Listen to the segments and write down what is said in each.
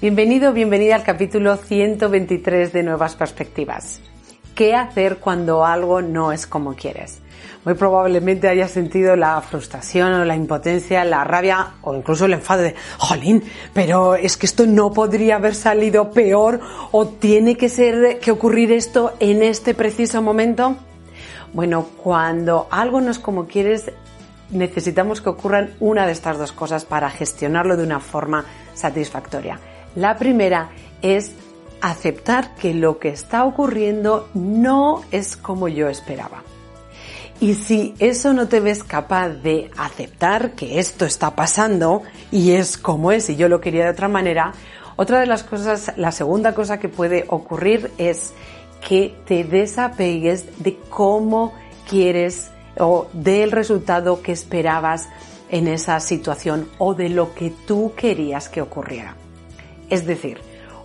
Bienvenido, bienvenida al capítulo 123 de Nuevas Perspectivas. ¿Qué hacer cuando algo no es como quieres? Muy probablemente hayas sentido la frustración o la impotencia, la rabia o incluso el enfado de, jolín, pero es que esto no podría haber salido peor o tiene que ser, que ocurrir esto en este preciso momento. Bueno, cuando algo no es como quieres, necesitamos que ocurran una de estas dos cosas para gestionarlo de una forma satisfactoria. La primera es aceptar que lo que está ocurriendo no es como yo esperaba. Y si eso no te ves capaz de aceptar que esto está pasando y es como es y yo lo quería de otra manera, otra de las cosas, la segunda cosa que puede ocurrir es que te desapegues de cómo quieres o del resultado que esperabas en esa situación o de lo que tú querías que ocurriera. Es decir,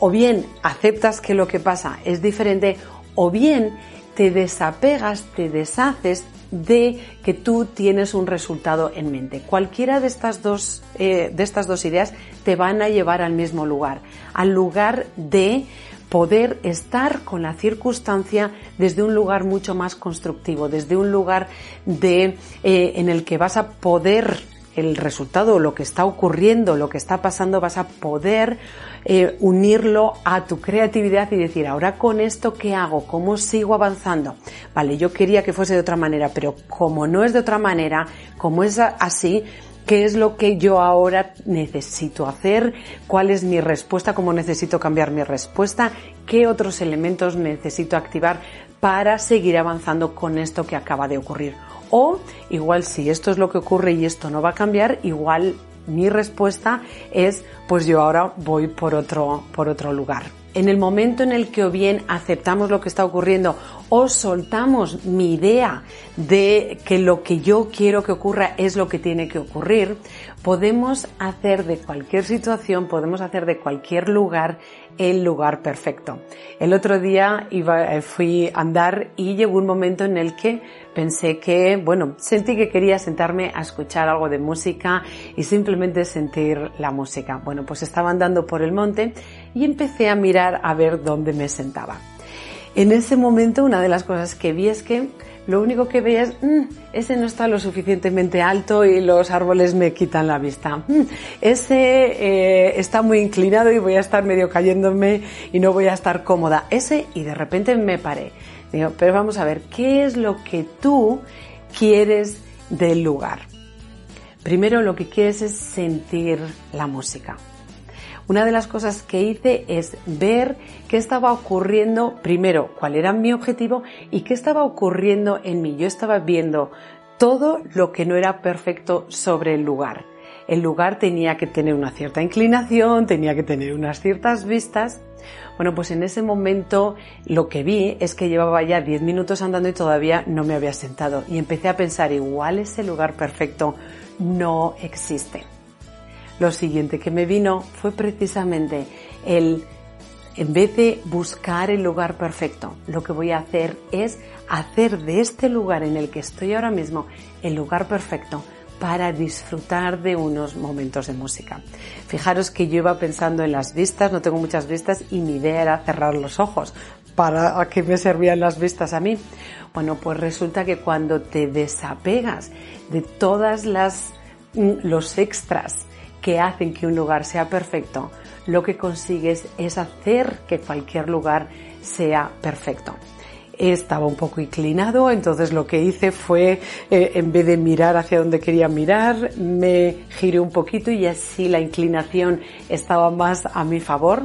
o bien aceptas que lo que pasa es diferente o bien te desapegas, te deshaces de que tú tienes un resultado en mente. Cualquiera de estas dos, eh, de estas dos ideas te van a llevar al mismo lugar, al lugar de poder estar con la circunstancia desde un lugar mucho más constructivo, desde un lugar de, eh, en el que vas a poder el resultado, lo que está ocurriendo, lo que está pasando, vas a poder eh, unirlo a tu creatividad y decir, ahora con esto, ¿qué hago? ¿Cómo sigo avanzando? Vale, yo quería que fuese de otra manera, pero como no es de otra manera, como es así, ¿Qué es lo que yo ahora necesito hacer? ¿Cuál es mi respuesta? ¿Cómo necesito cambiar mi respuesta? ¿Qué otros elementos necesito activar para seguir avanzando con esto que acaba de ocurrir? O igual si esto es lo que ocurre y esto no va a cambiar, igual mi respuesta es pues yo ahora voy por otro, por otro lugar. En el momento en el que o bien aceptamos lo que está ocurriendo o soltamos mi idea de que lo que yo quiero que ocurra es lo que tiene que ocurrir, podemos hacer de cualquier situación, podemos hacer de cualquier lugar el lugar perfecto. El otro día eh, fui a andar y llegó un momento en el que pensé que, bueno, sentí que quería sentarme a escuchar algo de música y simplemente sentir la música. Bueno, pues estaba andando por el monte y empecé a mirar a ver dónde me sentaba. En ese momento una de las cosas que vi es que lo único que veía es, mm, ese no está lo suficientemente alto y los árboles me quitan la vista. Mm, ese eh, está muy inclinado y voy a estar medio cayéndome y no voy a estar cómoda. Ese, y de repente me paré. Digo, pero vamos a ver, ¿qué es lo que tú quieres del lugar? Primero lo que quieres es sentir la música. Una de las cosas que hice es ver qué estaba ocurriendo, primero, cuál era mi objetivo y qué estaba ocurriendo en mí. Yo estaba viendo todo lo que no era perfecto sobre el lugar. El lugar tenía que tener una cierta inclinación, tenía que tener unas ciertas vistas. Bueno, pues en ese momento lo que vi es que llevaba ya 10 minutos andando y todavía no me había sentado. Y empecé a pensar, igual ese lugar perfecto no existe. Lo siguiente que me vino fue precisamente el, en vez de buscar el lugar perfecto, lo que voy a hacer es hacer de este lugar en el que estoy ahora mismo el lugar perfecto para disfrutar de unos momentos de música. Fijaros que yo iba pensando en las vistas, no tengo muchas vistas y mi idea era cerrar los ojos. ¿Para qué me servían las vistas a mí? Bueno, pues resulta que cuando te desapegas de todas las mm, los extras que hacen que un lugar sea perfecto, lo que consigues es hacer que cualquier lugar sea perfecto. Estaba un poco inclinado, entonces lo que hice fue, eh, en vez de mirar hacia donde quería mirar, me giré un poquito y así la inclinación estaba más a mi favor.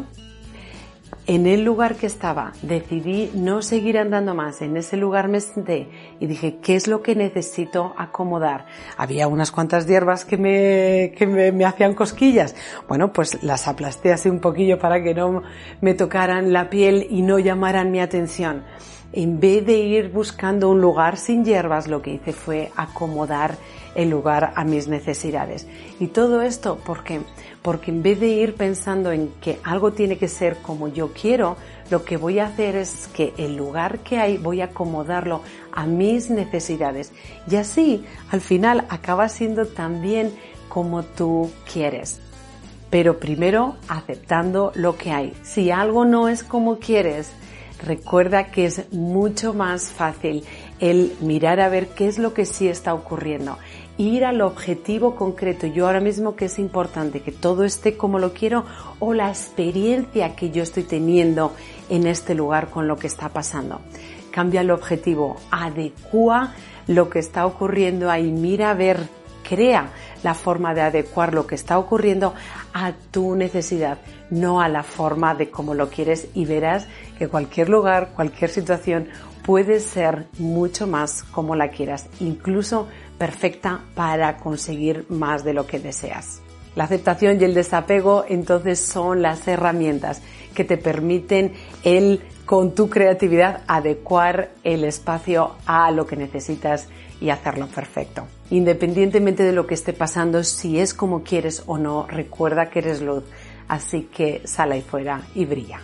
En el lugar que estaba, decidí no seguir andando más. En ese lugar me senté y dije, ¿qué es lo que necesito acomodar? Había unas cuantas hierbas que me, que me, hacían cosquillas. Bueno, pues las aplasté así un poquillo para que no me tocaran la piel y no llamaran mi atención. En vez de ir buscando un lugar sin hierbas, lo que hice fue acomodar el lugar a mis necesidades. Y todo esto, ¿por qué? Porque en vez de ir pensando en que algo tiene que ser como yo quiero, lo que voy a hacer es que el lugar que hay voy a acomodarlo a mis necesidades. Y así, al final, acaba siendo también como tú quieres. Pero primero aceptando lo que hay. Si algo no es como quieres, recuerda que es mucho más fácil el mirar a ver qué es lo que sí está ocurriendo ir al objetivo concreto. Yo ahora mismo que es importante que todo esté como lo quiero o la experiencia que yo estoy teniendo en este lugar con lo que está pasando. Cambia el objetivo, adecua lo que está ocurriendo ahí, mira a ver, crea la forma de adecuar lo que está ocurriendo a tu necesidad, no a la forma de cómo lo quieres y verás que cualquier lugar, cualquier situación puede ser mucho más como la quieras, incluso perfecta para conseguir más de lo que deseas. La aceptación y el desapego entonces son las herramientas que te permiten el con tu creatividad adecuar el espacio a lo que necesitas y hacerlo perfecto. Independientemente de lo que esté pasando, si es como quieres o no, recuerda que eres luz, así que sal ahí fuera y brilla.